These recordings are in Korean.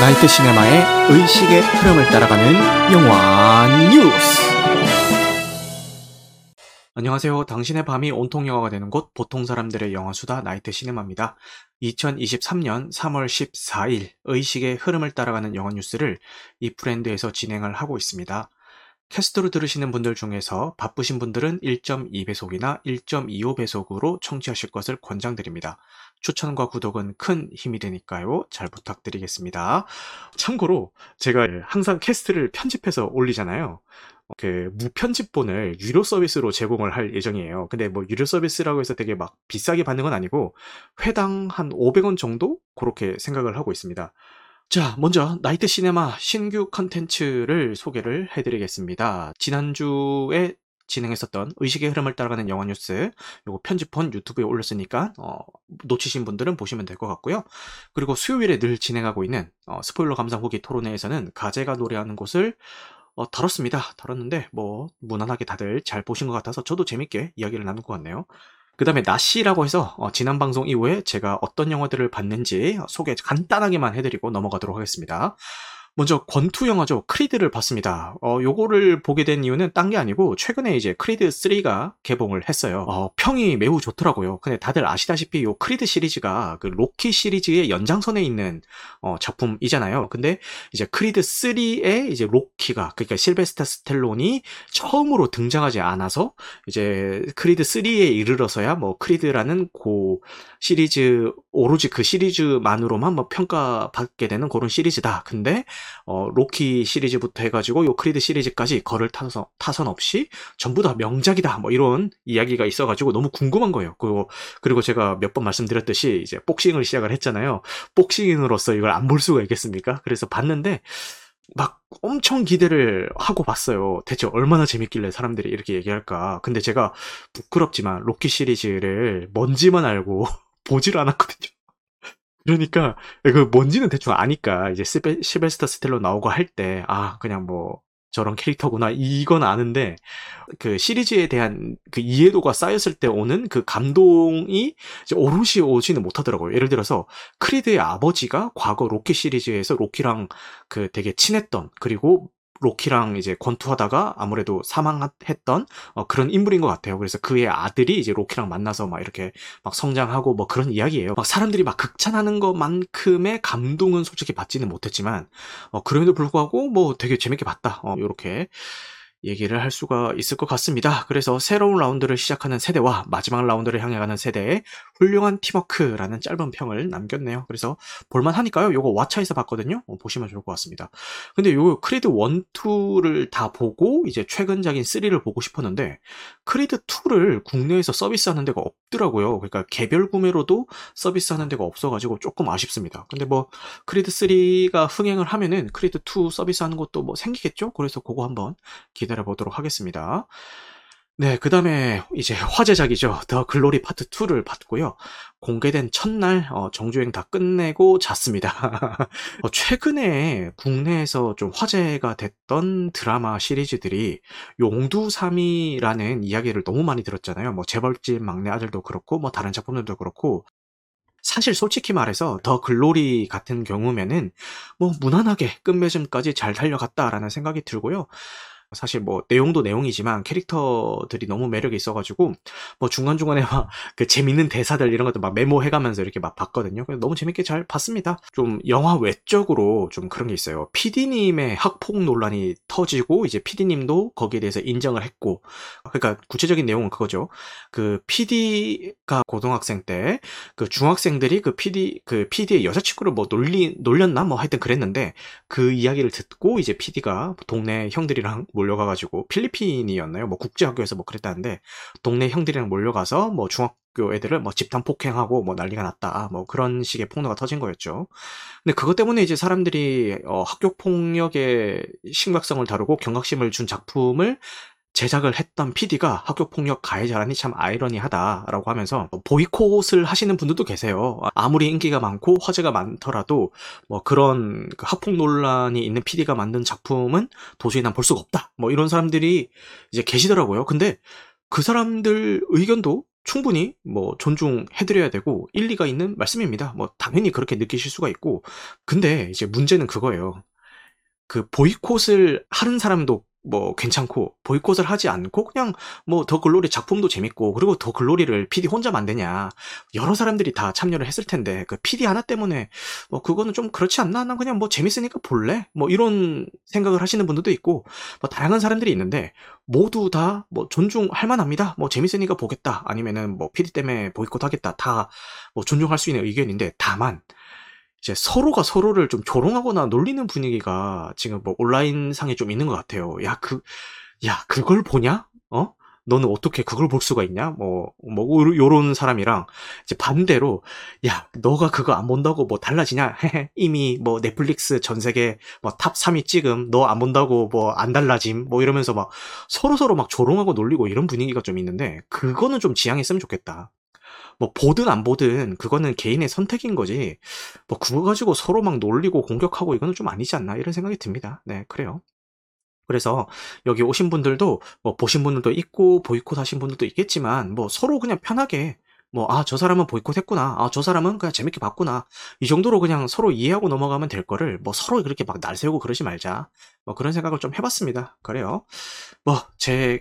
나이트 시네마의 의식의 흐름을 따라가는 영화 뉴스. 안녕하세요. 당신의 밤이 온통 영화가 되는 곳 보통 사람들의 영화 수다 나이트 시네마입니다. 2023년 3월 14일 의식의 흐름을 따라가는 영화 뉴스를 이 브랜드에서 진행을 하고 있습니다. 캐스트로 들으시는 분들 중에서 바쁘신 분들은 1.2배속이나 1.25배속으로 청취하실 것을 권장드립니다. 추천과 구독은 큰 힘이 되니까요. 잘 부탁드리겠습니다. 참고로 제가 항상 캐스트를 편집해서 올리잖아요. 그 무편집본을 유료 서비스로 제공을 할 예정이에요. 근데 뭐 유료 서비스라고 해서 되게 막 비싸게 받는 건 아니고 회당 한 500원 정도 그렇게 생각을 하고 있습니다. 자, 먼저 나이트 시네마 신규 컨텐츠를 소개를 해드리겠습니다. 지난주에 진행했었던 의식의 흐름을 따라가는 영화 뉴스 요거 편집본 유튜브에 올렸으니까 어, 놓치신 분들은 보시면 될 것 같고요. 그리고 수요일에 늘 진행하고 있는 어, 스포일러 감상 후기 토론회에서는 가재가 노래하는 곳을 어, 다뤘습니다. 다뤘는데 뭐 무난하게 다들 잘 보신 것 같아서 저도 재밌게 이야기를 나눈 것 같네요. 그 다음에 나시라고 해서 어, 지난 방송 이후에 제가 어떤 영화들을 봤는지 소개 간단하게만 해드리고 넘어가도록 하겠습니다. 먼저 권투 영화죠. 크리드를 봤습니다. 어, 요거를 보게 된 이유는 딴 게 아니고 최근에 이제 크리드 3가 개봉을 했어요. 어, 평이 매우 좋더라고요. 근데 다들 아시다시피 요 크리드 시리즈가 그 로키 시리즈의 연장선에 있는 어, 작품이잖아요. 근데 이제 크리드 3에 이제 로키가 그러니까 실베스터 스탤론이 처음으로 등장하지 않아서 이제 크리드 3에 이르러서야 뭐 크리드라는 고 시리즈 오로지 그 시리즈만으로만 뭐 평가받게 되는 그런 시리즈다. 근데 어, 로키 시리즈부터 해가지고 요 크리드 시리즈까지 거를 타선, 타선 없이 전부 다 명작이다. 뭐 이런 이야기가 있어가지고 너무 궁금한 거예요. 그리고, 그리고 제가 몇 번 말씀드렸듯이 이제 복싱을 시작을 했잖아요. 복싱인으로서 이걸 안 볼 수가 있겠습니까? 그래서 봤는데 막 엄청 기대를 하고 봤어요. 대체 얼마나 재밌길래 사람들이 이렇게 얘기할까. 근데 제가 부끄럽지만 로키 시리즈를 뭔지만 알고 보질 않았거든요. 그러니까 그 뭔지는 대충 아니까 이제 시베, 시베스터 스텔로 나오고 할 때 아 그냥 뭐 저런 캐릭터구나 이건 아는데 그 시리즈에 대한 그 이해도가 쌓였을 때 오는 그 감동이 오롯이 오지는 못하더라고요. 예를 들어서 크리드의 아버지가 과거 로키 시리즈에서 로키랑 그 되게 친했던 그리고 로키랑 이제 권투하다가 아무래도 사망했던 어, 그런 인물인 것 같아요. 그래서 그의 아들이 이제 로키랑 만나서 막 이렇게 막 성장하고 뭐 그런 이야기예요. 막 사람들이 막 극찬하는 것만큼의 감동은 솔직히 받지는 못했지만 어, 그럼에도 불구하고 뭐 되게 재밌게 봤다. 어, 이렇게 얘기를 할 수가 있을 것 같습니다. 그래서 새로운 라운드를 시작하는 세대와 마지막 라운드를 향해 가는 세대의 훌륭한 팀워크라는 짧은 평을 남겼네요. 그래서 볼만하니까요. 요거 왓챠에서 봤거든요. 어, 보시면 좋을 것 같습니다. 근데 요 크리드 1, 2를 다 보고 이제 최근작인 3를 보고 싶었는데 크리드 2를 국내에서 서비스하는 데가 없더라고요. 그러니까 개별 구매로도 서비스하는 데가 없어가지고 조금 아쉽습니다. 근데 뭐 크리드 3가 흥행을 하면은 크리드 2 서비스하는 것도 뭐 생기겠죠? 그래서 그거 한번 기대 기다려 보도록 하겠습니다. 네, 그 다음에 이제 화제작이죠. 더 글로리 파트 2를 봤고요. 공개된 첫날 어, 정주행 다 끝내고 잤습니다. 어, 최근에 국내에서 좀 화제가 됐던 드라마 시리즈들이 용두사미라는 이야기를 너무 많이 들었잖아요. 뭐 재벌집 막내 아들도 그렇고 뭐 다른 작품들도 그렇고 사실 솔직히 말해서 더 글로리 같은 경우면은 뭐 무난하게 끝맺음까지 잘 달려갔다라는 생각이 들고요. 사실 뭐 내용도 내용이지만 캐릭터들이 너무 매력이 있어가지고 뭐 중간중간에 막 그 재밌는 대사들 이런 것도 막 메모해가면서 이렇게 막 봤거든요. 너무 재밌게 잘 봤습니다. 좀 영화 외적으로 좀 그런 게 있어요. PD님의 학폭 논란이 터지고 이제 PD님도 거기에 대해서 인정을 했고 그러니까 구체적인 내용은 그거죠. 그 PD가 고등학생 때 그 중학생들이 그 PD 그 PD의 여자친구를 뭐 놀리 놀렸나 뭐 하여튼 그랬는데 그 이야기를 듣고 이제 PD가 동네 형들이랑 몰려가가지고 필리핀이었나요? 뭐 국제학교에서 뭐 그랬다는데 동네 형들이랑 몰려가서 뭐 중학교 애들을 뭐 집단 폭행하고 뭐 난리가 났다. 뭐 그런 식의 폭로가 터진 거였죠. 근데 그것 때문에 이제 사람들이 어 학교 폭력의 심각성을 다루고 경각심을 준 작품을 제작을 했던 PD가 학교폭력 가해자라니 참 아이러니하다라고 하면서 뭐 보이콧을 하시는 분들도 계세요. 아무리 인기가 많고 화제가 많더라도 뭐 그런 그 학폭 논란이 있는 PD가 만든 작품은 도저히 난 볼 수가 없다. 뭐 이런 사람들이 이제 계시더라고요. 근데 그 사람들 의견도 충분히 뭐 존중해드려야 되고 일리가 있는 말씀입니다. 뭐 당연히 그렇게 느끼실 수가 있고 근데 이제 문제는 그거예요. 그 보이콧을 하는 사람도 뭐 괜찮고 보이콧을 하지 않고 그냥 뭐 더 글로리 작품도 재밌고 그리고 더 글로리를 PD 혼자 만드냐. 여러 사람들이 다 참여를 했을 텐데 그 PD 하나 때문에 뭐 그거는 좀 그렇지 않나? 난 그냥 뭐 재밌으니까 볼래? 뭐 이런 생각을 하시는 분들도 있고 뭐 다양한 사람들이 있는데 모두 다 뭐 존중할 만합니다. 뭐 재밌으니까 보겠다. 아니면은 뭐 PD 때문에 보이콧 하겠다. 다 뭐 존중할 수 있는 의견인데 다만 이제 서로가 서로를 좀 조롱하거나 놀리는 분위기가 지금 뭐 온라인 상에 좀 있는 것 같아요. 야, 그, 야, 그걸 보냐? 어? 너는 어떻게 그걸 볼 수가 있냐? 뭐, 뭐, 요런 사람이랑, 이제 반대로, 야, 너가 그거 안 본다고 뭐 달라지냐? 이미 뭐 넷플릭스 전 세계 뭐 탑 3위 찍음, 너 안 본다고 뭐 안 달라짐? 뭐 이러면서 막 서로서로 막 조롱하고 놀리고 이런 분위기가 좀 있는데, 그거는 좀 지양했으면 좋겠다. 뭐 보든 안 보든 그거는 개인의 선택인 거지. 뭐 그거 가지고 서로 막 놀리고 공격하고 이거는 좀 아니지 않나 이런 생각이 듭니다. 네, 그래요. 그래서 여기 오신 분들도 뭐 보신 분들도 있고 보이콧 하신 분들도 있겠지만 뭐 서로 그냥 편하게 뭐 아 저 사람은 보이콧 했구나 아 저 사람은 그냥 재밌게 봤구나 이 정도로 그냥 서로 이해하고 넘어가면 될 거를 뭐 서로 그렇게 막 날세우고 그러지 말자 뭐 그런 생각을 좀 해봤습니다 그래요 뭐 제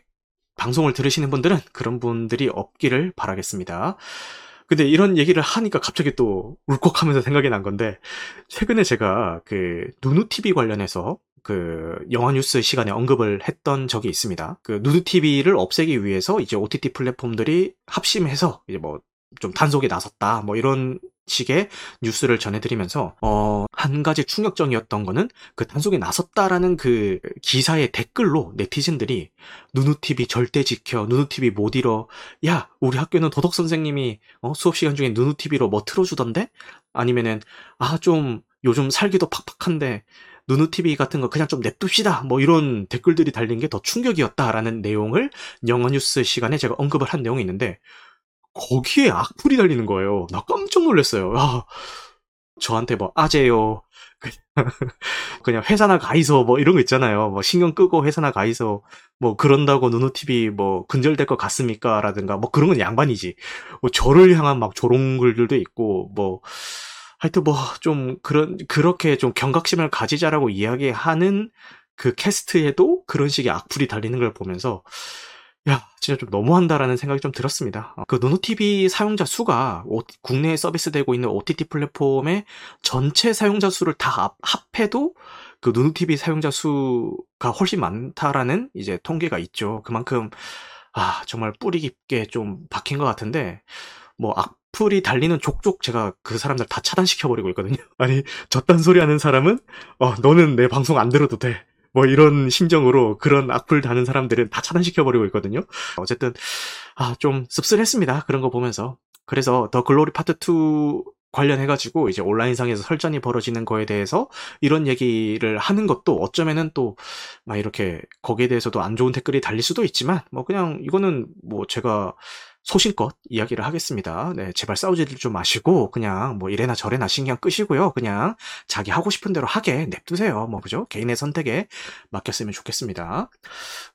방송을 들으시는 분들은 그런 분들이 없기를 바라겠습니다. 근데 이런 얘기를 하니까 갑자기 또 울컥하면서 생각이 난 건데 최근에 제가 그 누누TV 관련해서 그 영화 뉴스 시간에 언급을 했던 적이 있습니다. 그 누누TV를 없애기 위해서 이제 OTT 플랫폼들이 합심해서 이제 뭐 좀 단속에 나섰다 뭐 이런 식의 뉴스를 전해드리면서 어, 한 가지 충격적이었던 거는 그 단속에 나섰다라는 그 기사의 댓글로 네티즌들이 누누TV 절대 지켜 누누TV 못 잃어 야 우리 학교는 도덕 선생님이 어, 수업 시간 중에 누누TV로 뭐 틀어주던데 아니면은 아 좀 요즘 살기도 팍팍한데 누누TV 같은 거 그냥 좀 냅둡시다. 뭐 이런 댓글들이 달린 게 더 충격이었다라는 내용을 영어 뉴스 시간에 제가 언급을 한 내용이 있는데 거기에 악플이 달리는 거예요. 나 깜짝 놀랐어요. 야, 저한테 뭐 아재요. 그냥 회사나 가이소 뭐 이런 거 있잖아요. 뭐 신경 끄고 회사나 가이소 뭐 그런다고 누누TV 뭐 근절될 것 같습니까? 라든가 뭐 그런 건 양반이지. 뭐 저를 향한 막 조롱 글들도 있고 뭐 하여튼 뭐 좀 그런 그렇게 좀 경각심을 가지자라고 이야기하는 그 캐스트에도 그런 식의 악플이 달리는 걸 보면서 야, 진짜 좀 너무한다라는 생각이 좀 들었습니다. 어, 그 노노TV 사용자 수가 국내에 서비스되고 있는 OTT 플랫폼의 전체 사용자 수를 다 합해도 그 노노TV 사용자 수가 훨씬 많다라는 이제 통계가 있죠. 그만큼 아, 정말 뿌리 깊게 좀 박힌 것 같은데 뭐 악플이 달리는 족족 제가 그 사람들 다 차단시켜버리고 있거든요. 아니, 저딴 소리 하는 사람은, 어, 너는 내 방송 안 들어도 돼. 뭐 이런 심정으로 그런 악플 다는 사람들은 다 차단시켜버리고 있거든요. 어쨌든, 아, 좀 씁쓸했습니다. 그런 거 보면서. 그래서 더 글로리 파트 2 관련해가지고 이제 온라인상에서 설전이 벌어지는 거에 대해서 이런 얘기를 하는 것도 어쩌면은 또 막 이렇게 거기에 대해서도 안 좋은 댓글이 달릴 수도 있지만 뭐 그냥 이거는 뭐 제가 소신껏 이야기를 하겠습니다. 네, 제발 싸우지들 좀 마시고 그냥 뭐 이래나 저래나 신경 끄시고요. 그냥 자기 하고 싶은 대로 하게 냅두세요. 뭐 그죠? 개인의 선택에 맡겼으면 좋겠습니다.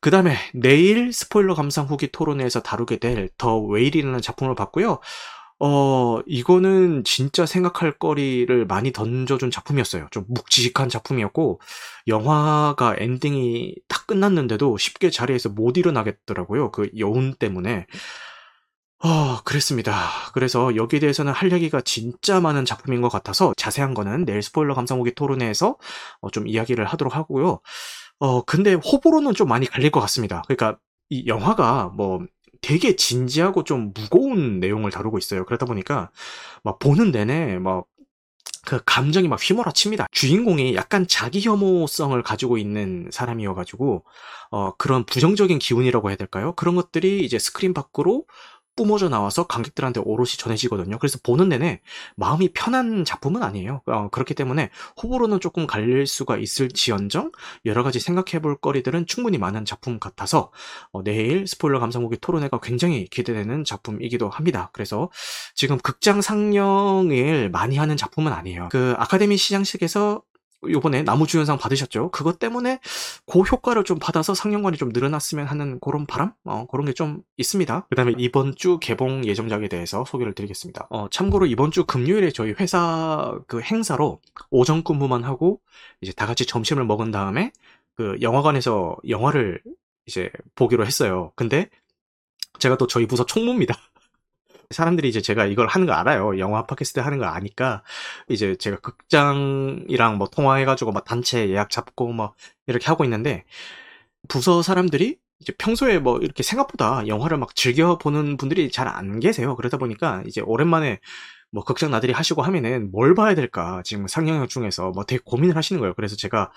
그 다음에 내일 스포일러 감상 후기 토론회에서 다루게 될 더 웨일이라는 작품을 봤고요. 어, 이거는 진짜 생각할 거리를 많이 던져준 작품이었어요. 좀 묵직한 작품이었고, 영화가 엔딩이 딱 끝났는데도 쉽게 자리에서 못 일어나겠더라고요. 그 여운 때문에. 어, 그랬습니다. 그래서 여기에 대해서는 할 얘기가 진짜 많은 작품인 것 같아서 자세한 거는 내일 스포일러 감상후기 토론회에서 어, 좀 이야기를 하도록 하고요. 어, 근데 호불호는 좀 많이 갈릴 것 같습니다. 그러니까 이 영화가 뭐 되게 진지하고 좀 무거운 내용을 다루고 있어요. 그러다 보니까 막 보는 내내 막 그 감정이 막 휘몰아칩니다. 주인공이 약간 자기 혐오성을 가지고 있는 사람이어가지고 어 그런 부정적인 기운이라고 해야 될까요? 그런 것들이 이제 스크린 밖으로 뿜어져 나와서 관객들한테 오롯이 전해지거든요. 그래서 보는 내내 마음이 편한 작품은 아니에요. 어, 그렇기 때문에 호불호는 조금 갈릴 수가 있을지언정 여러 가지 생각해 볼 거리들은 충분히 많은 작품 같아서 어, 내일 스포일러 감상보기 토론회가 굉장히 기대되는 작품이기도 합니다. 그래서 지금 극장 상영을 많이 하는 작품은 아니에요. 그 아카데미 시상식에서 요번에 나무주연상 받으셨죠. 그것 때문에 그 효과를 좀 받아서 상영관이 좀 늘어났으면 하는 그런 바람? 어, 그런 게 좀 있습니다. 그 다음에 이번 주 개봉 예정작에 대해서 소개를 드리겠습니다. 어, 참고로 이번 주 금요일에 저희 회사 그 행사로 오전 근무만 하고 이제 다 같이 점심을 먹은 다음에 그 영화관에서 영화를 이제 보기로 했어요. 근데 제가 또 저희 부서 총무입니다. 사람들이 이제 제가 이걸 하는 거 알아요. 영화 팟캐스트 하는 거 아니까 이제 제가 극장이랑 뭐 통화해가지고 막 단체 예약 잡고 뭐 이렇게 하고 있는데 부서 사람들이 이제 평소에 뭐 이렇게 생각보다 영화를 막 즐겨 보는 분들이 잘 안 계세요. 그러다 보니까 이제 오랜만에 뭐 극장 나들이 하시고 하면은 뭘 봐야 될까 지금 상영역 중에서 뭐 되게 고민을 하시는 거예요. 그래서 제가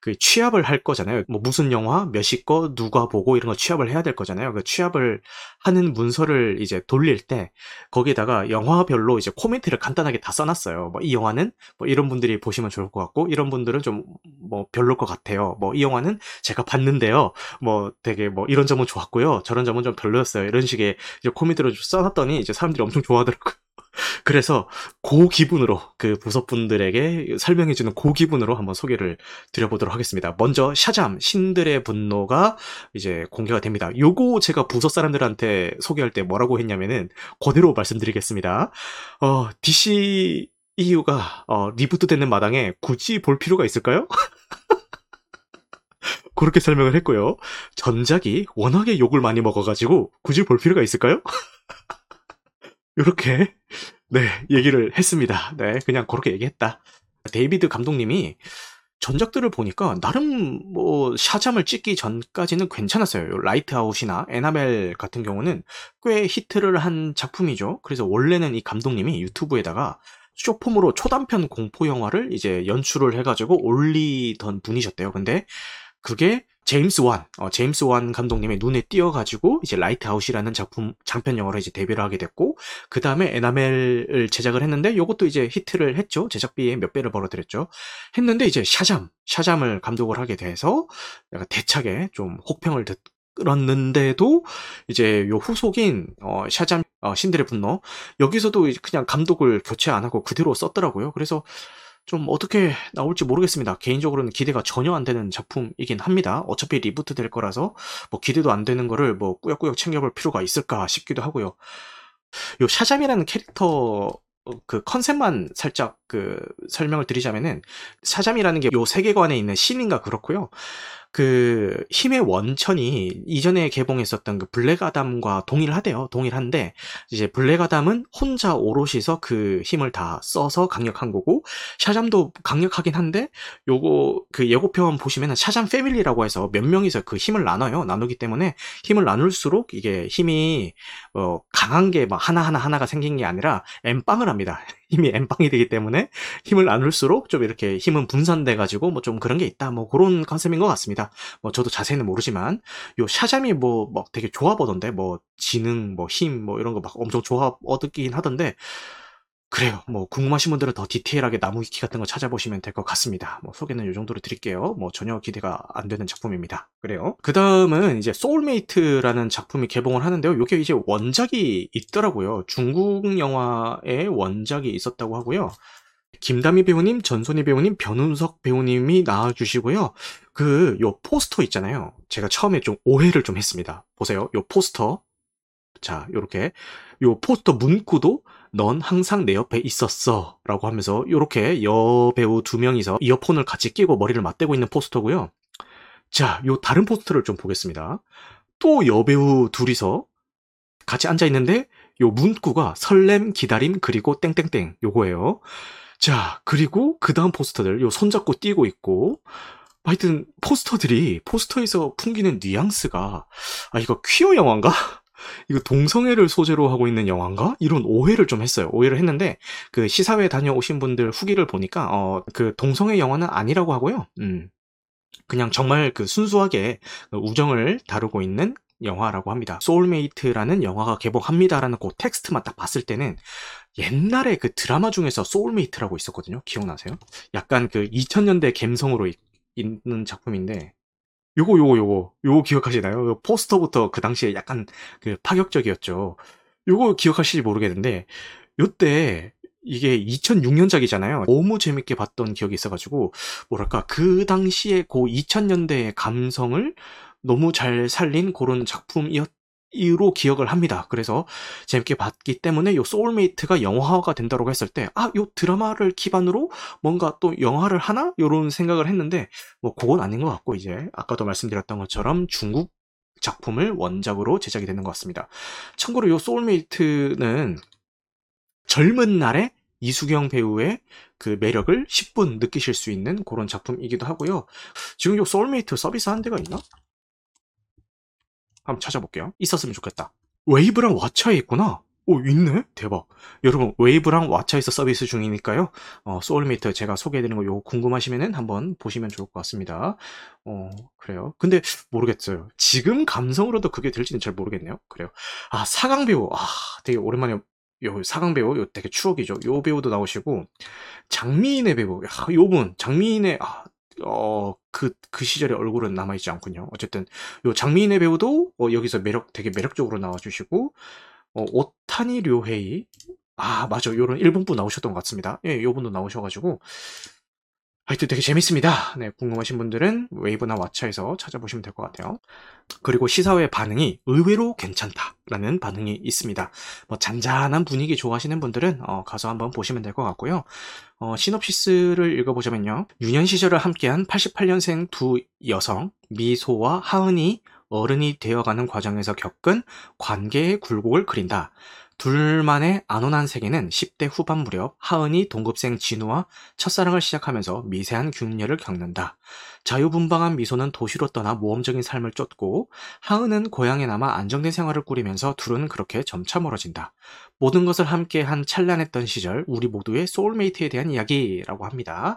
그 취합을 할 거잖아요. 뭐 무슨 영화 몇 시 거 누가 보고 이런 거 취합을 해야 될 거잖아요. 그 취합을 하는 문서를 이제 돌릴 때 거기에다가 영화별로 이제 코멘트를 간단하게 다 써놨어요. 뭐 이 영화는 뭐 이런 분들이 보시면 좋을 것 같고 이런 분들은 좀 뭐 별로일 것 같아요. 뭐 이 영화는 제가 봤는데요. 뭐 되게 뭐 이런 점은 좋았고요. 저런 점은 좀 별로였어요. 이런 식의 이제 코멘트를 써놨더니 이제 사람들이 엄청 좋아하더라고요. 그래서 그 기분으로 그 부서분들에게 설명해주는 그 기분으로 한번 소개를 드려보도록 하겠습니다. 먼저 샤잠 신들의 분노가 이제 공개가 됩니다. 요거 제가 부서 사람들한테 소개할 때 뭐라고 했냐면은 그대로 말씀드리겠습니다. 어, DC EU가 어, 리부트 되는 마당에 굳이 볼 필요가 있을까요? 그렇게 설명을 했고요. 전작이 워낙에 욕을 많이 먹어가지고 굳이 볼 필요가 있을까요? 이렇게 네 얘기를 했습니다. 네 그냥 그렇게 얘기했다. 데이비드 감독님이 전작들을 보니까 나름 뭐 샤잠을 찍기 전까지는 괜찮았어요. 라이트아웃이나 애나벨 같은 경우는 꽤 히트를 한 작품이죠. 그래서 원래는 이 감독님이 유튜브에다가 숏폼으로 초단편 공포 영화를 이제 연출을 해가지고 올리던 분이셨대요. 근데 그게 제임스 완, 어, 제임스 완 감독님의 눈에 띄어가지고 이제 라이트아웃이라는 작품 장편 영화로 이제 데뷔를 하게 됐고 그 다음에 애나벨을 제작을 했는데 이것도 이제 히트를 했죠 제작비에 몇 배를 벌어들였죠 했는데 이제 샤잠, 샤잠을 감독을 하게 돼서 약간 대차게 좀 혹평을 듣. 들었는데도 이제 요 후속인 어, 샤잠 어, 신들의 분노 여기서도 그냥 감독을 교체 안 하고 그대로 썼더라고요. 그래서 좀 어떻게 나올지 모르겠습니다. 개인적으로는 기대가 전혀 안 되는 작품이긴 합니다. 어차피 리부트 될 거라서 뭐 기대도 안 되는 거를 뭐 꾸역꾸역 챙겨볼 필요가 있을까 싶기도 하고요. 요 샤잠이라는 캐릭터 그 컨셉만 살짝 그 설명을 드리자면은 샤잠이라는 게 요 세계관에 있는 신인가 그렇고요. 그 힘의 원천이 이전에 개봉했었던 그 블랙 아담과 동일하대요. 동일한데 이제 블랙 아담은 혼자 오롯이서 그 힘을 다 써서 강력한 거고 샤잠도 강력하긴 한데 요거 그 예고편 보시면은 샤잠 패밀리라고 해서 몇 명이서 그 힘을 나눠요. 나누기 때문에 힘을 나눌수록 이게 힘이 어 강한 게 막 하나하나 하나가 생긴 게 아니라 엠빵을 합니다. 힘이 엠빵이 되기 때문에 힘을 나눌수록 좀 이렇게 힘은 분산돼 가지고 뭐 좀 그런 게 있다. 뭐 그런 컨셉인 것 같습니다. 뭐 저도 자세히는 모르지만 요 샤잠이 뭐 막 되게 좋아 보던데 뭐 지능 뭐 힘뭐 이런 거 막 엄청 좋아 얻긴 하던데 그래요. 뭐 궁금하신 분들은 더 디테일하게 나무 위키 같은 거 찾아보시면 될 것 같습니다. 뭐 소개는 이 정도로 드릴게요. 뭐 전혀 기대가 안 되는 작품입니다. 그래요. 그 다음은 이제 소울메이트라는 작품이 개봉을 하는데요. 이게 이제 원작이 있더라고요. 중국 영화의 원작이 있었다고 하고요. 김다미 배우님, 전소니 배우님, 변우석 배우님이 나와주시고요. 그, 요 포스터 있잖아요. 제가 처음에 좀 오해를 좀 했습니다. 보세요. 요 포스터. 자, 요렇게. 요 포스터 문구도 넌 항상 내 옆에 있었어. 라고 하면서 요렇게 여배우 두 명이서 이어폰을 같이 끼고 머리를 맞대고 있는 포스터고요. 자, 요 다른 포스터를 좀 보겠습니다. 또 여배우 둘이서 같이 앉아 있는데 요 문구가 설렘, 기다림, 그리고 땡땡땡 요거예요. 자, 그리고 그 다음 포스터들 요 손잡고 뛰고 있고 하여튼 포스터들이 포스터에서 풍기는 뉘앙스가 아 이거 퀴어 영화인가? 이거 동성애를 소재로 하고 있는 영화인가? 이런 오해를 좀 했어요. 오해를 했는데 그 시사회 다녀오신 분들 후기를 보니까 어 그 동성애 영화는 아니라고 하고요. 음. 그냥 정말 그 순수하게 우정을 다루고 있는 영화라고 합니다. 소울메이트라는 영화가 개봉합니다라는 그 텍스트만 딱 봤을 때는 옛날에 그 드라마 중에서 소울메이트라고 있었거든요. 기억나세요? 약간 그 2000년대 갬성으로 있는 작품인데 요거 요거 요거 요거 기억하시나요? 요 포스터부터 그 당시에 약간 그 파격적이었죠. 요거 기억하실지 모르겠는데 요때 이게 2006년작이잖아요. 너무 재밌게 봤던 기억이 있어가지고, 뭐랄까, 그 당시에 고 2000년대의 감성을 너무 잘 살린 그런 작품이었, 이로 기억을 합니다. 그래서 재밌게 봤기 때문에 요 소울메이트가 영화화가 된다고 했을 때, 아, 요 드라마를 기반으로 뭔가 또 영화를 하나? 요런 생각을 했는데, 뭐, 그건 아닌 것 같고, 이제, 아까도 말씀드렸던 것처럼 중국 작품을 원작으로 제작이 되는 것 같습니다. 참고로 요 소울메이트는 젊은 날에 이수경 배우의 그 매력을 10분 느끼실 수 있는 그런 작품이기도 하고요. 지금 요 소울메이트 서비스 한 데가 있나? 한번 찾아볼게요. 있었으면 좋겠다. 웨이브랑 왓챠에 있구나. 오, 있네? 대박. 여러분, 웨이브랑 왓챠에서 서비스 중이니까요. 어, 소울메이트 제가 소개해드리는 거 요거 궁금하시면은 한번 보시면 좋을 것 같습니다. 어, 그래요. 근데 모르겠어요. 지금 감성으로도 그게 될지는 잘 모르겠네요. 그래요. 아, 사강 배우. 아, 되게 오랜만에 요 사강 배우, 요 되게 추억이죠. 요 배우도 나오시고, 장미인애 배우. 야, 요분, 장미인애, 아, 어, 그, 그 시절의 얼굴은 남아있지 않군요. 어쨌든, 요 장미인의 배우도, 어, 여기서 매력, 되게 매력적으로 나와주시고, 어, 오타니 료헤이. 아, 맞아. 요런 일본분 나오셨던 것 같습니다. 예, 요 분도 나오셔가지고, 하여튼 되게 재밌습니다. 네, 궁금하신 분들은 웨이브나 왓챠에서 찾아보시면 될 것 같아요. 그리고 시사회 반응이 의외로 괜찮다라는 반응이 있습니다. 뭐 잔잔한 분위기 좋아하시는 분들은 어, 가서 한번 보시면 될 것 같고요. 어, 시놉시스를 읽어보자면요. 유년 시절을 함께한 88년생 두 여성 미소와 하은이 어른이 되어가는 과정에서 겪은 관계의 굴곡을 그린다. 둘만의 안온한 세계는 10대 후반 무렵 하은이 동급생 진우와 첫사랑을 시작하면서 미세한 균열을 겪는다. 자유분방한 미소는 도시로 떠나 모험적인 삶을 쫓고 하은은 고향에 남아 안정된 생활을 꾸리면서 둘은 그렇게 점차 멀어진다. 모든 것을 함께 한 찬란했던 시절 우리 모두의 소울메이트에 대한 이야기라고 합니다.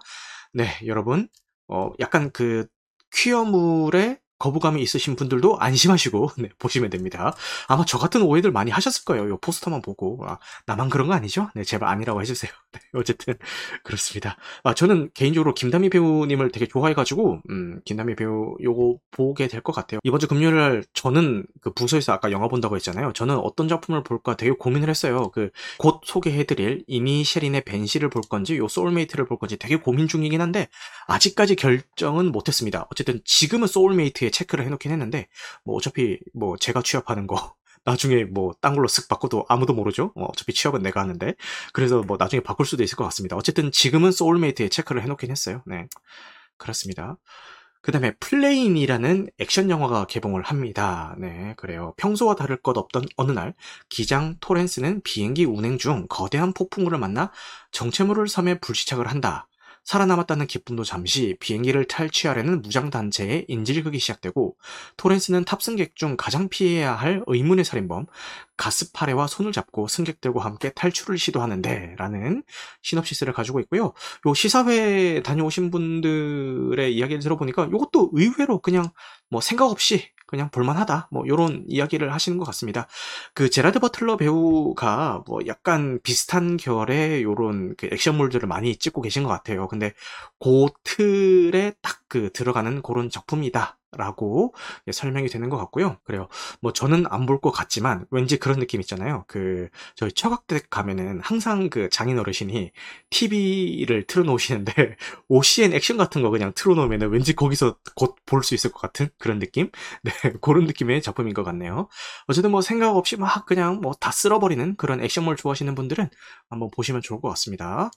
네, 여러분 어, 약간 그 퀴어물의 거부감이 있으신 분들도 안심하시고 네, 보시면 됩니다. 아마 저 같은 오해들 많이 하셨을 거예요. 이 포스터만 보고 아, 나만 그런 거 아니죠? 네, 제발 아니라고 해주세요. 네, 어쨌든 그렇습니다. 아, 저는 개인적으로 김다미 배우님을 되게 좋아해가지고 음, 김다미 배우 요거 보게 될 것 같아요. 이번 주 금요일 저는 그 부서에서 아까 영화 본다고 했잖아요. 저는 어떤 작품을 볼까 되게 고민을 했어요. 그 곧 소개해드릴 이니셰린의 밴시를 볼 건지 요 소울메이트를 볼 건지 되게 고민 중이긴 한데 아직까지 결정은 못했습니다. 어쨌든 지금은 소울메이트 뒤에 체크를 해놓긴 했는데 뭐 어차피 뭐 제가 취합하는 거 나중에 뭐 딴 걸로 쓱 바꿔도 아무도 모르죠. 어, 어차피 취합은 내가 하는데 그래서 뭐 나중에 바꿀 수도 있을 것 같습니다. 어쨌든 지금은 소울메이트에 체크를 해놓긴 했어요. 네 그렇습니다. 그 다음에 플레인이라는 액션 영화가 개봉을 합니다. 네, 그래요. 평소와 다를 것 없던 어느 날, 기장 토렌스는 비행기 운행 중 거대한 폭풍우를 만나 정체모를 섬에 불시착을 한다. 살아남았다는 기쁨도 잠시 비행기를 탈취하려는 무장단체의 인질극이 시작되고 토렌스는 탑승객 중 가장 피해야 할 의문의 살인범 가스파레와 손을 잡고 승객들과 함께 탈출을 시도하는데 라는 시놉시스를 가지고 있고요. 요 시사회 다녀오신 분들의 이야기를 들어보니까 이것도 의외로 그냥 뭐 생각 없이 그냥 볼만하다. 뭐 요런 이야기를 하시는 것 같습니다. 그 제라드 버틀러 배우가 뭐 약간 비슷한 결의 요런 그 액션물들을 많이 찍고 계신 것 같아요. 근데 그 틀에 딱 그 들어가는 그런 작품이다. 라고 예, 설명이 되는 것 같고요. 그래요. 뭐 저는 안 볼 것 같지만 왠지 그런 느낌 있잖아요. 그 저희 처각댁 가면은 항상 그 장인 어르신이 TV를 틀어놓으시는데 OCN 액션 같은 거 그냥 틀어놓으면은 왠지 거기서 곧 볼 수 있을 것 같은 그런 느낌? 네, 그런 느낌의 작품인 것 같네요. 어쨌든 뭐 생각 없이 막 그냥 뭐 다 쓸어버리는 그런 액션물 좋아하시는 분들은 한번 보시면 좋을 것 같습니다.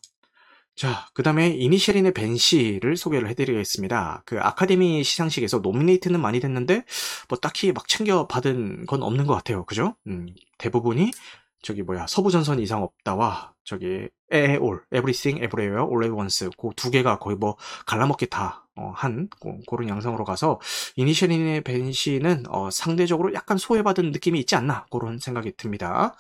자, 그 다음에 이니셰린의 밴시를 소개를 해드리겠습니다. 그 아카데미 시상식에서 노미네이트는 많이 됐는데, 뭐 딱히 막 챙겨받은 건 없는 것 같아요. 그죠? 음, 대부분이 저기 뭐야, 서부전선 이상 없다와 저기 에올, Everything, Everywhere, All at Once 그 두 개가 거의 뭐 갈라먹기 다 어, 한 그런 양상으로 가서 이니셰린의 밴시는 어, 상대적으로 약간 소외받은 느낌이 있지 않나 그런 생각이 듭니다.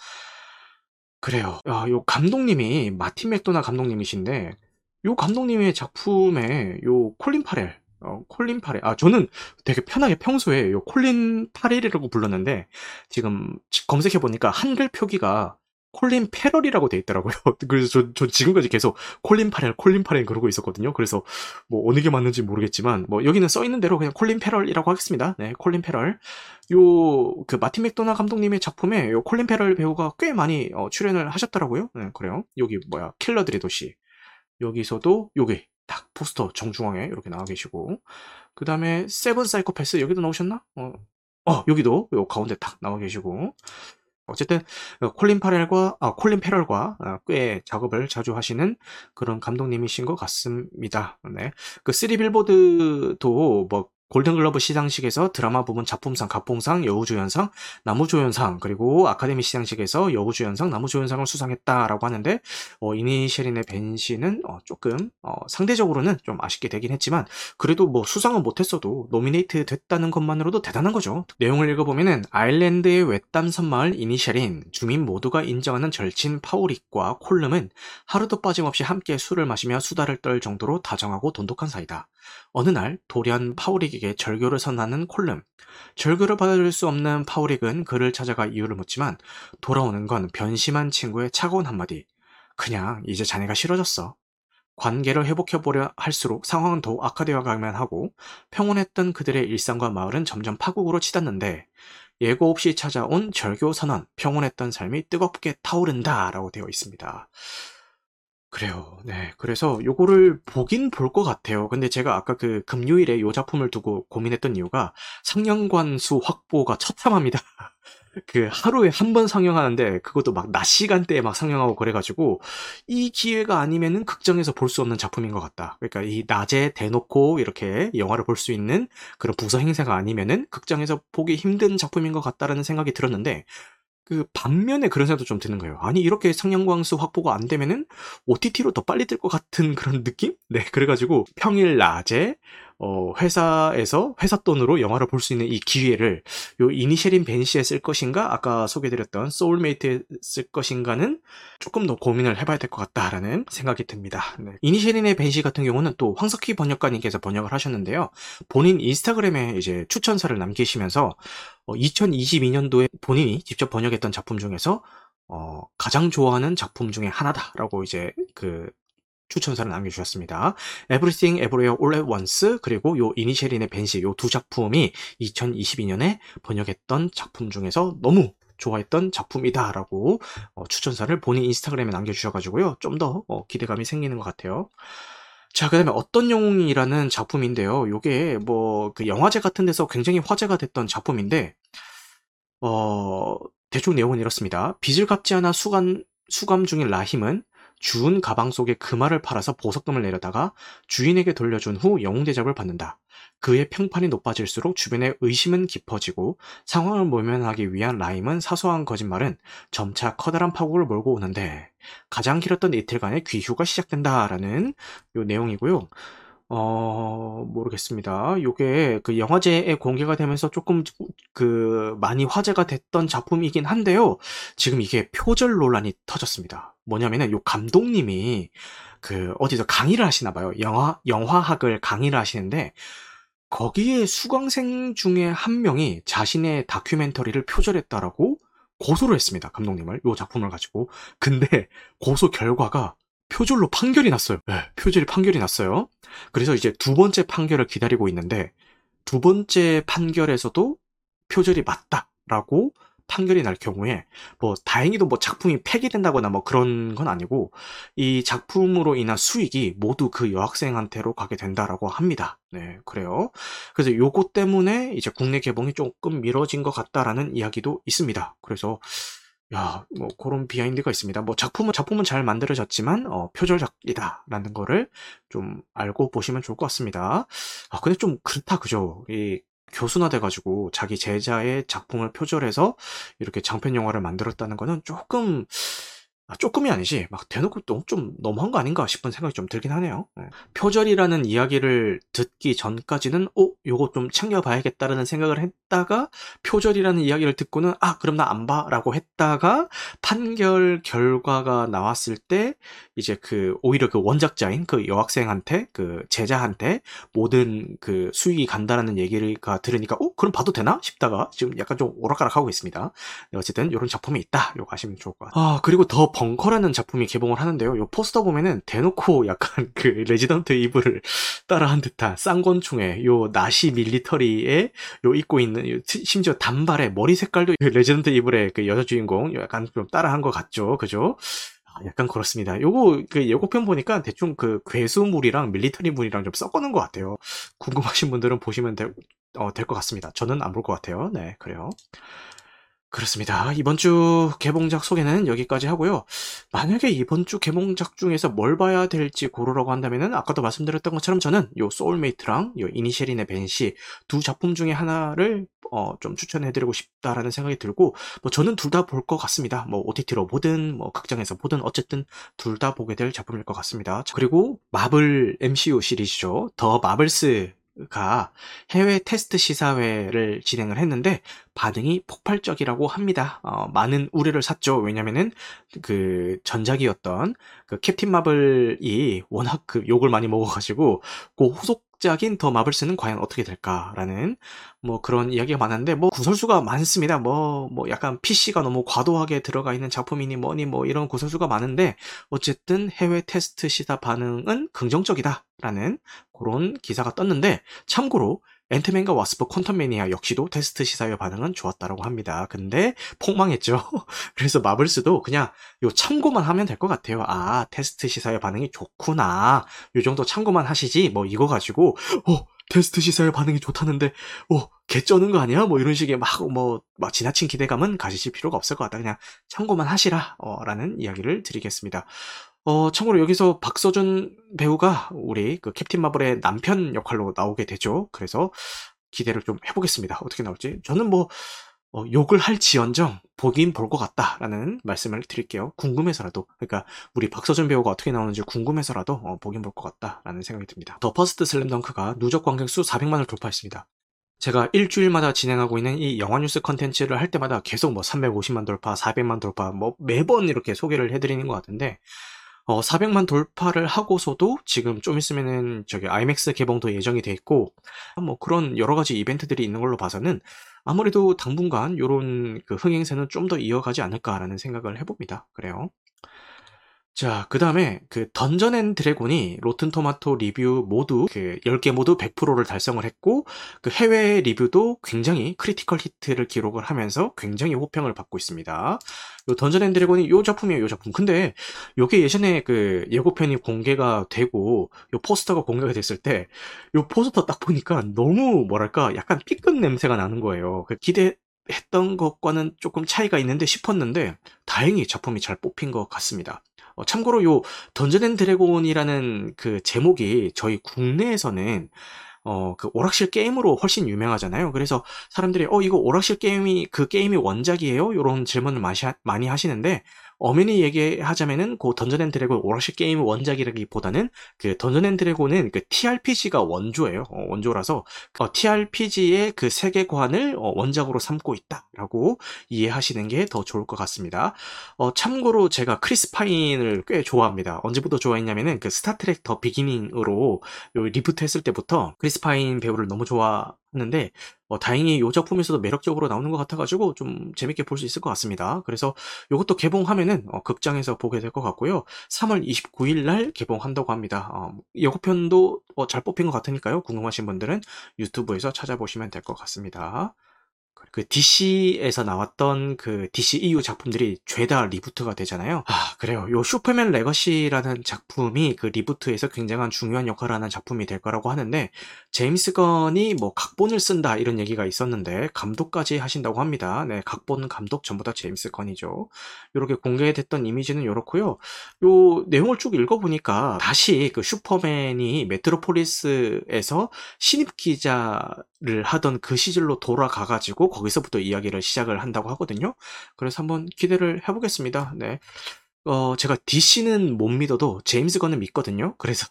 그래요. 아, 요 감독님이 마틴 맥도나 감독님이신데 요 감독님의 작품에 요 콜린 파렐 어, 콜린 파렐. 아, 저는 되게 편하게 평소에 요 콜린 파렐이라고 불렀는데 지금 검색해 보니까 한글 표기가 콜린 패럴이라고 돼 있더라고요. 그래서 저, 저 지금까지 계속 콜린 파렐, 콜린 파렐 그러고 있었거든요. 그래서 뭐 어느 게 맞는지 모르겠지만 뭐 여기는 써 있는 대로 그냥 콜린 패럴이라고 하겠습니다. 네, 콜린 패럴. 요 그 마틴 맥도나 감독님의 작품에 요 콜린 패럴 배우가 꽤 많이 어, 출연을 하셨더라고요. 네, 그래요. 여기 뭐야 킬러들의 도시. 여기서도 요게 딱 포스터 정중앙에 이렇게 나와 계시고 그 다음에 세븐 사이코패스 여기도 나오셨나? 어, 어 여기도 요 가운데 딱 나와 계시고 어쨌든 어, 콜린 파렐과 아, 콜린 패럴과 아, 꽤 작업을 자주 하시는 그런 감독님이신 것 같습니다. 네. 그 쓰리 빌보드도 뭐 골든글러브 시상식에서 드라마 부문 작품상, 각본상, 여우조연상, 남우조연상, 그리고 아카데미 시상식에서 여우조연상, 남우조연상을 수상했다라고 하는데, 어, 이니셰린의 밴시는 어, 조금 어, 상대적으로는 좀 아쉽게 되긴 했지만, 그래도 뭐 수상은 못했어도 노미네이트 됐다는 것만으로도 대단한 거죠. 내용을 읽어보면은 아일랜드의 외딴 섬 마을 이니셰린 주민 모두가 인정하는 절친 파우릭과 콜름은 하루도 빠짐없이 함께 술을 마시며 수다를 떨 정도로 다정하고 돈독한 사이다. 어느 날 돌연 파우릭에게 절교를 선하는 콜름. 절교를 받아줄 수 없는 파우릭은 그를 찾아가 이유를 묻지만 돌아오는 건 변심한 친구의 차가운 한마디. 그냥 이제 자네가 싫어졌어. 관계를 회복해보려 할수록 상황은 더욱 악화되어 가면 하고 평온했던 그들의 일상과 마을은 점점 파국으로 치닫는데 예고 없이 찾아온 절교 선언, 평온했던 삶이 뜨겁게 타오른다 라고 되어 있습니다. 그래요. 네. 그래서 요거를 보긴 볼 것 같아요. 근데 제가 아까 그 금요일에 요 작품을 두고 고민했던 이유가 상영관 수 확보가 처참합니다. 그 하루에 한 번 상영하는데 그것도 막 낮 시간대에 막 상영하고 그래가지고 이 기회가 아니면은 극장에서 볼 수 없는 작품인 것 같다. 그러니까 이 낮에 대놓고 이렇게 영화를 볼 수 있는 그런 부서 행사가 아니면은 극장에서 보기 힘든 작품인 것 같다라는 생각이 들었는데 그 반면에 그런 생각도 좀 드는 거예요. 아니 이렇게 상영관 수 확보가 안 되면은 OTT로 더 빨리 뜰 것 같은 그런 느낌? 네, 그래가지고 평일 낮에 어, 회사에서 회사 돈으로 영화를 볼 수 있는 이 기회를 요 이니셰린 밴시에 쓸 것인가 아까 소개드렸던 소울메이트에 쓸 것인가는 조금 더 고민을 해봐야 될 것 같다라는 생각이 듭니다. 네. 이니셰린의 밴시 같은 경우는 또 황석희 번역가님께서 번역을 하셨는데요. 본인 인스타그램에 이제 추천사를 남기시면서 어, 2022년도에 본인이 직접 번역했던 작품 중에서 어, 가장 좋아하는 작품 중에 하나다라고 이제 그 추천사를 남겨주셨습니다. Everything Everywhere All at Once 그리고 요 이니셜인의 벤시 요 두 작품이 2022년에 번역했던 작품 중에서 너무 좋아했던 작품이다라고 어, 추천사를 본인 인스타그램에 남겨주셔가지고요. 좀더 어, 기대감이 생기는 것 같아요. 자, 그 다음에 어떤 영웅이라는 작품인데요. 요게 뭐 그 영화제 같은 데서 굉장히 화제가 됐던 작품인데 어, 대충 내용은 이렇습니다. 빚을 갚지 않아 수감, 수감 중인 라힘은 주운 가방 속에 금화를 팔아서 보석금을 내려다가 주인에게 돌려준 후 영웅 대접을 받는다. 그의 평판이 높아질수록 주변의 의심은 깊어지고 상황을 모면하기 위한 라임은 사소한 거짓말은 점차 커다란 파국을 몰고 오는데 가장 길었던 이틀간의 귀휴가 시작된다라는 요 내용이고요. 어, 모르겠습니다. 요게 그 영화제에 공개가 되면서 조금 그 많이 화제가 됐던 작품이긴 한데요. 지금 이게 표절 논란이 터졌습니다. 뭐냐면은 요 감독님이 그 어디서 강의를 하시나 봐요. 영화 영화학을 강의를 하시는데 거기에 수강생 중에 한 명이 자신의 다큐멘터리를 표절했다라고 고소를 했습니다. 감독님을 요 작품을 가지고. 근데 고소 결과가 표절로 판결이 났어요. 네, 표절이 판결이 났어요. 그래서 이제 두 번째 판결을 기다리고 있는데 두 번째 판결에서도 표절이 맞다라고 판결이 날 경우에 뭐 다행히도 뭐 작품이 폐기된다거나 뭐 그런 건 아니고 이 작품으로 인한 수익이 모두 그 여학생한테로 가게 된다라고 합니다. 네, 그래요. 그래서 요거 때문에 이제 국내 개봉이 조금 미뤄진 것 같다라는 이야기도 있습니다. 그래서 야, 뭐 그런 비하인드가 있습니다. 뭐 작품은 작품은 잘 만들어졌지만 어, 표절작이다라는 거를 좀 알고 보시면 좋을 것 같습니다. 아, 근데 좀 그렇다 그죠? 이 교수나 돼가지고 자기 제자의 작품을 표절해서 이렇게 장편 영화를 만들었다는 거는 조금 아, 조금이 아니지 막 대놓고 너무 좀 너무한 거 아닌가 싶은 생각이 좀 들긴 하네요. 네. 표절이라는 이야기를 듣기 전까지는 어 요거 좀 챙겨봐야겠다라는 생각을 했다가 표절이라는 이야기를 듣고는 아 그럼 나 안 봐라고 했다가 판결 결과가 나왔을 때 이제 그 오히려 그 원작자인 그 여학생한테 그 제자한테 모든 그 수익이 간다라는 얘기가 들으니까 어 그럼 봐도 되나 싶다가 지금 약간 좀 오락가락하고 있습니다. 네, 어쨌든 이런 작품이 있다. 요거 아시면 좋을 것 같아요. 아 그리고 더 벙커라는 작품이 개봉을 하는데요. 요 포스터 보면은 대놓고 약간 그 레지던트 이블을 따라한 듯한 쌍권총의 요 나시 밀리터리에 요 입고 있는 요 심지어 단발의 머리 색깔도 레지던트 이블의 그 여자 주인공 약간 좀 따라한 것 같죠. 그죠? 아, 약간 그렇습니다. 요거 그 예고편 보니까 대충 그 괴수물이랑 밀리터리물이랑 좀 섞어놓은 것 같아요. 궁금하신 분들은 보시면 될, 어, 될것 같습니다. 저는 안 볼 것 같아요. 네, 그래요. 그렇습니다. 이번 주 개봉작 소개는 여기까지 하고요. 만약에 이번 주 개봉작 중에서 뭘 봐야 될지 고르라고 한다면은 아까도 말씀드렸던 것처럼 저는 요 소울메이트랑 요 이니셰린의 밴시 두 작품 중에 하나를 어, 좀 추천해드리고 싶다라는 생각이 들고 뭐 저는 둘 다 볼 것 같습니다. 뭐 OTT로 보든 뭐 극장에서 보든 어쨌든 둘 다 보게 될 작품일 것 같습니다. 그리고 마블 MCU 시리즈죠. 더 마블스 가 해외 테스트 시사회를 진행을 했는데 반응이 폭발적이라고 합니다. 어, 많은 우려를 샀죠. 왜냐면은 그 전작이었던 그 캡틴 마블이 워낙 그 욕을 많이 먹어가지고 그 후속 극작인 더 마블스는 과연 어떻게 될까라는 뭐 그런 이야기가 많았는데 뭐 구설수가 많습니다. 뭐뭐 뭐 약간 PC가 너무 과도하게 들어가 있는 작품이니 뭐니 뭐 이런 구설수가 많은데 어쨌든 해외 테스트 시사 반응은 긍정적이다라는 그런 기사가 떴는데 참고로 앤트맨과 와스프 퀀텀매니아 역시도 테스트 시사회 반응은 좋았다라고 합니다. 근데 폭망했죠. 그래서 마블스도 그냥 요 참고만 하면 될 것 같아요. 아 테스트 시사회 반응이 좋구나. 요 정도 참고만 하시지 뭐 이거 가지고 어 테스트 시사회 반응이 좋다는데 어 개쩌는 거 아니야? 뭐 이런 식의 막뭐 막 지나친 기대감은 가지실 필요가 없을 것 같다. 그냥 참고만 하시라 어, 라는 이야기를 드리겠습니다. 어, 참고로 여기서 박서준 배우가 우리 그 캡틴 마블의 남편 역할로 나오게 되죠. 그래서 기대를 좀 해보겠습니다. 어떻게 나올지. 저는 뭐, 어, 욕을 할 지언정 보긴 볼 것 같다라는 말씀을 드릴게요. 궁금해서라도. 그러니까 우리 박서준 배우가 어떻게 나오는지 궁금해서라도 어, 보긴 볼 것 같다라는 생각이 듭니다. 더 퍼스트 슬램덩크가 누적 관객 수 400만을 돌파했습니다. 제가 일주일마다 진행하고 있는 이 영화 뉴스 컨텐츠를 할 때마다 계속 뭐 350만 돌파, 400만 돌파, 뭐 매번 이렇게 소개를 해드리는 것 같은데, 어, 400만 돌파를 하고서도 지금 좀 있으면은 저기 IMAX 개봉도 예정이 돼 있고 뭐 그런 여러 가지 이벤트들이 있는 걸로 봐서는 아무래도 당분간 요런 그 흥행세는 좀 더 이어가지 않을까라는 생각을 해봅니다. 그래요. 자, 그 다음에 그 던전 앤 드래곤이 로튼 토마토 리뷰 모두 그 10개 모두 100%를 달성을 했고 그 해외 리뷰도 굉장히 critical hit를 기록을 하면서 굉장히 호평을 받고 있습니다. 요 던전 앤 드래곤이 요 작품이에요, 요 작품. 근데 요게 예전에 그 예고편이 공개가 되고 요 포스터가 공개가 됐을 때 요 포스터 딱 보니까 너무 뭐랄까 약간 B급 냄새가 나는 거예요. 그 기대 했던 것과는 조금 차이가 있는데 싶었는데 다행히 작품이 잘 뽑힌 것 같습니다. 어, 참고로 요 던전 앤 드래곤이라는 그 제목이 저희 국내에서는 어, 그 오락실 게임으로 훨씬 유명하잖아요. 그래서 사람들이 어 이거 오락실 게임이 그 게임이 원작이에요? 이런 질문을 많이 하시는데 엄연히 얘기하자면은 그 던전 앤 드래곤 오락실 게임 원작이라기보다는 그 던전 앤 드래곤은 그 TRPG가 원조예요. 어, 원조라서 어, TRPG의 그 세계관을 어, 원작으로 삼고 있다라고 이해하시는 게 더 좋을 것 같습니다. 어, 참고로 제가 크리스 파인을 꽤 좋아합니다. 언제부터 좋아했냐면은 그 스타트렉 더 비기닝으로 리부트 했을 때부터 크리스 파인 배우를 너무 좋아 했는데 어, 다행히 이 작품에서도 매력적으로 나오는 것 같아가지고 좀 재밌게 볼 수 있을 것 같습니다. 그래서 이것도 개봉하면은 어, 극장에서 보게 될 것 같고요. 3월 29일 날 개봉한다고 합니다. 어, 예고편도 어, 잘 뽑힌 것 같으니까요. 궁금하신 분들은 유튜브에서 찾아보시면 될 것 같습니다. 그 DC에서 나왔던 그 DCEU 작품들이 죄다 리부트가 되잖아요. 아, 그래요. 요 슈퍼맨 레거시라는 작품이 그 리부트에서 굉장한 중요한 역할을 하는 작품이 될 거라고 하는데, 제임스 건이 뭐 각본을 쓴다 이런 얘기가 있었는데, 감독까지 하신다고 합니다. 네, 각본, 감독 전부 다 제임스 건이죠. 이렇게 공개됐던 이미지는 이렇고요. 요 내용을 쭉 읽어보니까 다시 그 슈퍼맨이 메트로폴리스에서 신입 기자 를 하던 그 시절로 돌아가 가지고 거기서부터 이야기를 시작을 한다고 하거든요. 그래서 한번 기대를 해보겠습니다. 네. 어 제가 DC는 못 믿어도 제임스 건은 믿거든요. 그래서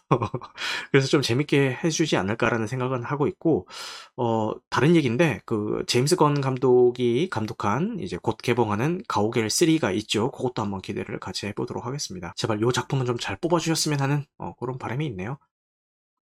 그래서 좀 재밌게 해 주지 않을까라는 생각은 하고 있고 어 다른 얘기인데 그 제임스 건 감독이 감독한 이제 곧 개봉하는 가오갤 3가 있죠. 그것도 한번 기대를 같이 해 보도록 하겠습니다. 제발 요 작품은 좀 잘 뽑아 주셨으면 하는 어 그런 바람이 있네요.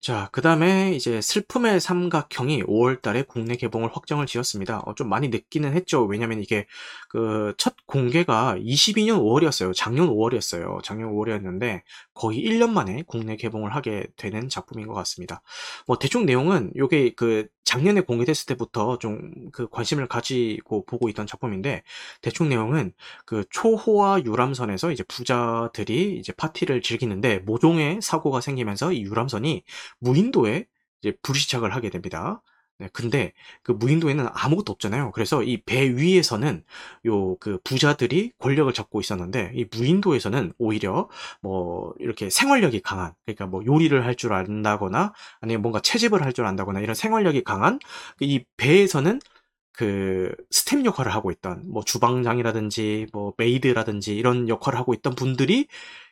자, 그 다음에 이제 슬픔의 삼각형이 5월 달에 국내 개봉을 확정을 지었습니다. 어, 좀 많이 늦기는 했죠. 왜냐면 이게 그 첫 공개가 22년 5월이었어요. 작년 5월이었어요. 작년 5월이었는데 거의 1년 만에 국내 개봉을 하게 되는 작품인 것 같습니다. 뭐 대충 내용은 요게 그 작년에 공개됐을 때부터 좀 그 관심을 가지고 보고 있던 작품인데 대충 내용은 그 초호화 유람선에서 이제 부자들이 이제 파티를 즐기는데 모종의 사고가 생기면서 이 유람선이 무인도에 이제 불시착을 하게 됩니다. 네, 근데 그 무인도에는 아무것도 없잖아요. 그래서 이 배 위에서는 요 그 부자들이 권력을 잡고 있었는데 이 무인도에서는 오히려 뭐 이렇게 생활력이 강한 그러니까 뭐 요리를 할 줄 안다거나 아니면 뭔가 채집을 할 줄 안다거나 이런 생활력이 강한 이 배에서는 그 스태프 역할을 하고 있던 뭐 주방장이라든지 뭐 메이드라든지 이런 역할을 하고 있던 분들이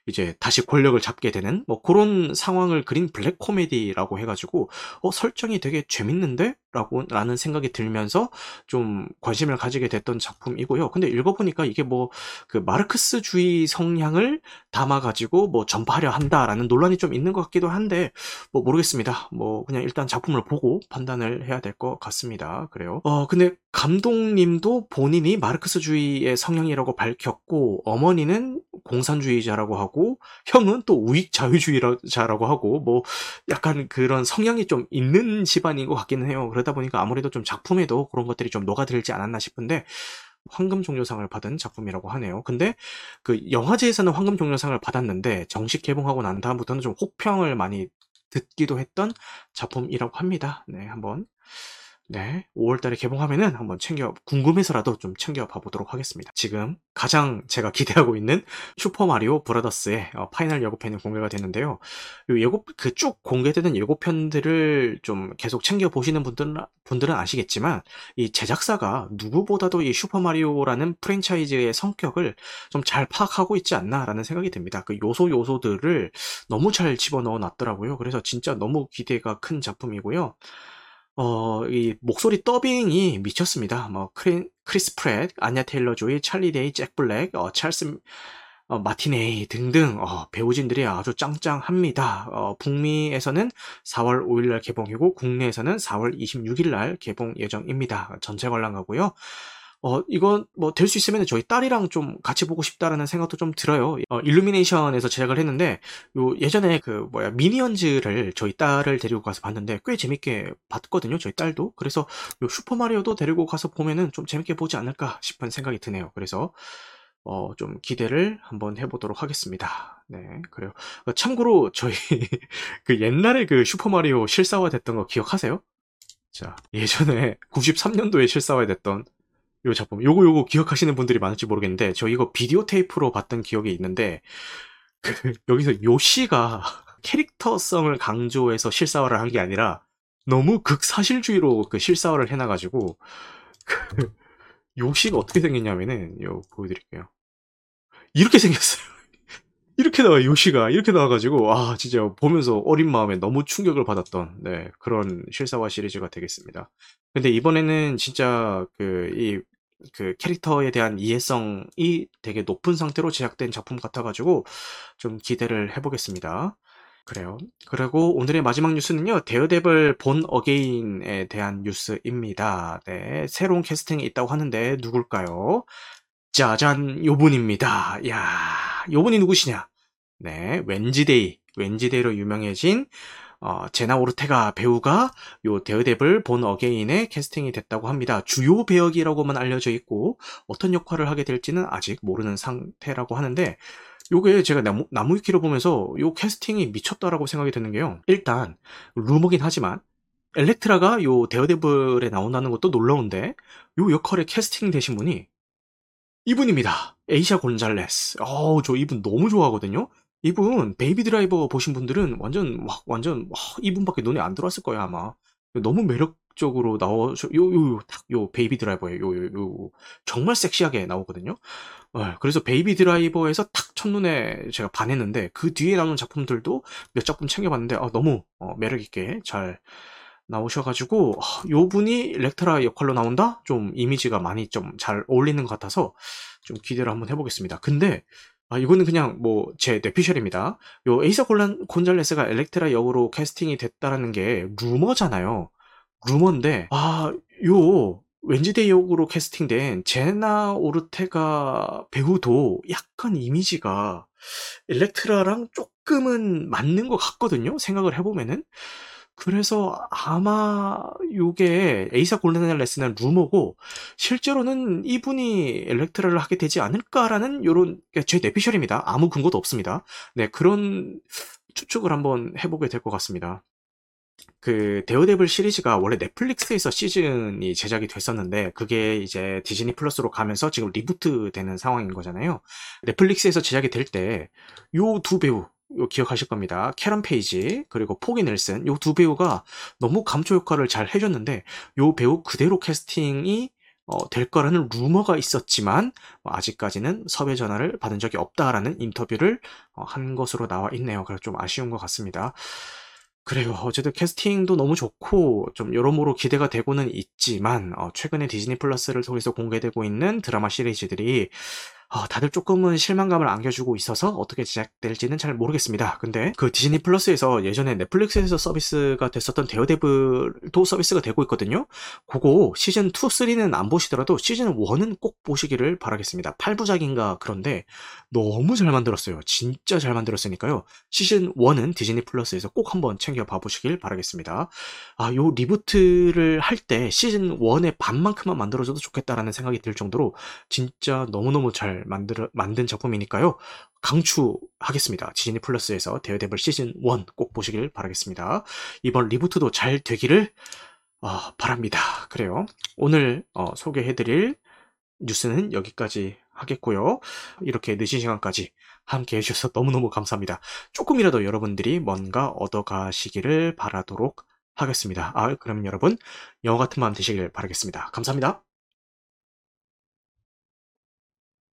이제 다시 권력을 잡게 되는 뭐 그런 상황을 그린 블랙 코미디라고 해가지고 어 설정이 되게 재밌는데? 라고 라는 생각이 들면서 좀 관심을 가지게 됐던 작품이고요. 근데 읽어보니까 이게 뭐 그 마르크스주의 성향을 담아가지고 뭐 전파하려 한다라는 논란이 좀 있는 것 같기도 한데 뭐 모르겠습니다. 뭐 그냥 일단 작품을 보고 판단을 해야 될 것 같습니다. 그래요. 어 근데 감독님도 본인이 마르크스주의의 성향이라고 밝혔고 어머니는 공산주의자라고 하고 형은 또 우익 자유주의자라고 하고 뭐 약간 그런 성향이 좀 있는 집안인 것 같기는 해요. 그 러다 보니까 아무래도 좀 작품에도 그런 것들이 좀 녹아들지 않았나 싶은데 황금 종려상을 받은 작품이라고 하네요. 근데 그 영화제에서는 황금 종려상을 받았는데 정식 개봉하고 난 다음부터는 좀 혹평을 많이 듣기도 했던 작품이라고 합니다. 네, 한번 네, 5월달에 개봉하면은 한번 챙겨 궁금해서라도 좀 챙겨 봐보도록 하겠습니다. 지금 가장 제가 기대하고 있는 슈퍼 마리오 브라더스의 어, final 예고편이 공개가 됐는데요. 예고 그 쭉 공개되는 예고편들을 좀 계속 챙겨 보시는 분들은 분들은 아시겠지만 이 제작사가 누구보다도 이 슈퍼 마리오라는 프랜차이즈의 성격을 좀 잘 파악하고 있지 않나라는 생각이 듭니다. 그 요소 요소들을 너무 잘 집어넣어 놨더라고요. 그래서 진짜 너무 기대가 큰 작품이고요. 어, 이 목소리 더빙이 미쳤습니다. 뭐 크리, 크리스 프랫, 아냐 테일러 조이, 찰리 데이, 잭 블랙, 어, 찰스 어, 마티네이 등등 어, 배우진들이 아주 짱짱합니다. 어, 북미에서는 4월 5일날 개봉이고 국내에서는 4월 26일날 개봉 예정입니다. 전체 관람가고요. 어, 이건 뭐 될 수 있으면 저희 딸이랑 좀 같이 보고 싶다라는 생각도 좀 들어요. 어, 일루미네이션에서 제작을 했는데 요 예전에 그 뭐야 미니언즈를 저희 딸을 데리고 가서 봤는데 꽤 재밌게 봤거든요. 저희 딸도. 그래서 요 슈퍼 마리오도 데리고 가서 보면은 좀 재밌게 보지 않을까 싶은 생각이 드네요. 그래서 어, 좀 기대를 한번 해보도록 하겠습니다. 네, 그래요. 어, 참고로 저희 그 옛날에 그 슈퍼마리오 실사화 됐던 거 기억하세요? 자, 예전에 93년도에 실사화 됐던 요 작품. 요거 요거 기억하시는 분들이 많을지 모르겠는데 저 이거 비디오 테이프로 봤던 기억이 있는데 그 여기서 요시가 캐릭터성을 강조해서 실사화를 한 게 아니라 너무 극사실주의로 그 실사화를 해놔가지고 그 요시가 어떻게 생겼냐면은 요 보여드릴게요. 이렇게 생겼어요. 이렇게 나와 요시가 이렇게 나와가지고 아 진짜 보면서 어린 마음에 너무 충격을 받았던 네 그런 실사화 시리즈가 되겠습니다. 근데 이번에는 진짜 그 이 그 캐릭터에 대한 이해성이 되게 높은 상태로 제작된 작품 같아가지고 좀 기대를 해보겠습니다. 그래요. 그리고 오늘의 마지막 뉴스는요, 데어데블 본 어게인에 대한 뉴스입니다. 네, 새로운 캐스팅이 있다고 하는데 누굴까요? 짜잔, 요분입니다. 야, 요분이 누구시냐? 네, 웬즈데이, 웬즈데이로 유명해진 어, 제나 오르테가 배우가 요 데어데블 본 어게인에 캐스팅이 됐다고 합니다. 주요 배역이라고만 알려져 있고 어떤 역할을 하게 될지는 아직 모르는 상태라고 하는데 요게 제가 나무, 나무위키를 보면서 요 캐스팅이 미쳤다라고 생각이 드는 게요. 일단 루머긴 하지만 엘렉트라가 요 데어데블에 나온다는 것도 놀라운데 요 역할에 캐스팅 되신 분이 이분입니다. 에이사 곤잘레스. 어우, 저 이분 너무 좋아하거든요. 이분 베이비 드라이버 보신 분들은 완전 막 완전 와, 이분밖에 눈에 안 들어왔을 거예요 아마. 너무 매력적으로 나오셔 요요요 베이비 드라이버예요. 요요 요 정말 섹시하게 나오거든요. 예, 그래서 베이비 드라이버에서 탁 첫눈에 제가 반했는데 그 뒤에 나오는 작품들도 몇 작품 챙겨봤는데 아, 너무 어, 매력 있게 잘 나오셔가지고 아, 요 분이 일렉트라 역할로 나온다? 좀 이미지가 많이 좀 잘 어울리는 것 같아서 좀 기대를 한번 해보겠습니다. 근데 아, 이거는 그냥 뭐 제 뇌피셜입니다. 요 에이사 곤란, 곤잘레스가 엘렉트라 역으로 캐스팅이 됐다라는 게 루머잖아요. 루머인데 아, 요 웬즈데이 역으로 캐스팅된 제나 오르테가 배우도 약간 이미지가 엘렉트라랑 조금은 맞는 것 같거든요. 생각을 해보면은. 그래서 아마 요게 에이사 곤잘레스는 루머고 실제로는 이분이 엘렉트라를 하게 되지 않을까라는 요런 제 뇌피셜입니다. 아무 근거도 없습니다. 네, 그런 추측을 한번 해보게 될 것 같습니다. 그 데어데블 시리즈가 원래 넷플릭스에서 시즌이 제작이 됐었는데 그게 이제 디즈니 플러스로 가면서 지금 리부트 되는 상황인 거잖아요. 넷플릭스에서 제작이 될 때 요 두 배우 기억하실 겁니다. 캐런 페이지 그리고 포기 넬슨 요 두 배우가 너무 감초 역할을 잘 해줬는데 요 배우 그대로 캐스팅이 어, 될 거라는 루머가 있었지만 뭐 아직까지는 섭외 전화를 받은 적이 없다라는 인터뷰를 어, 한 것으로 나와 있네요. 그래서 좀 아쉬운 것 같습니다. 그래요. 어쨌든 캐스팅도 너무 좋고 좀 여러모로 기대가 되고는 있지만 어, 최근에 디즈니 플러스를 통해서 공개되고 있는 드라마 시리즈들이 어, 다들 조금은 실망감을 안겨주고 있어서 어떻게 제작될지는 잘 모르겠습니다. 근데 그 디즈니 플러스에서 예전에 넷플릭스에서 서비스가 됐었던 데어데블도 서비스가 되고 있거든요. 그거 시즌 2, 3는 안 보시더라도 시즌 1은 꼭 보시기를 바라겠습니다. 8부작인가 그런데 너무 잘 만들었어요. 진짜 잘 만들었으니까요. 시즌 1은 디즈니 플러스에서 꼭 한번 챙겨봐 보시길 바라겠습니다. 아, 요 리부트를 할 때 시즌 1의 반만큼만 만들어줘도 좋겠다라는 생각이 들 정도로 진짜 너무너무 잘 만들어, 만든 작품이니까요. 강추하겠습니다. 디즈니 플러스에서 데어데블 시즌 1 꼭 보시길 바라겠습니다. 이번 리부트도 잘 되기를 어, 바랍니다. 그래요. 오늘 어, 소개해드릴 뉴스는 여기까지 하겠고요. 이렇게 늦은 시간까지 함께 해주셔서 너무너무 감사합니다. 조금이라도 여러분들이 뭔가 얻어가시기를 바라도록 하겠습니다. 아, 그럼 여러분 영어 같은 마음 되시길 바라겠습니다. 감사합니다.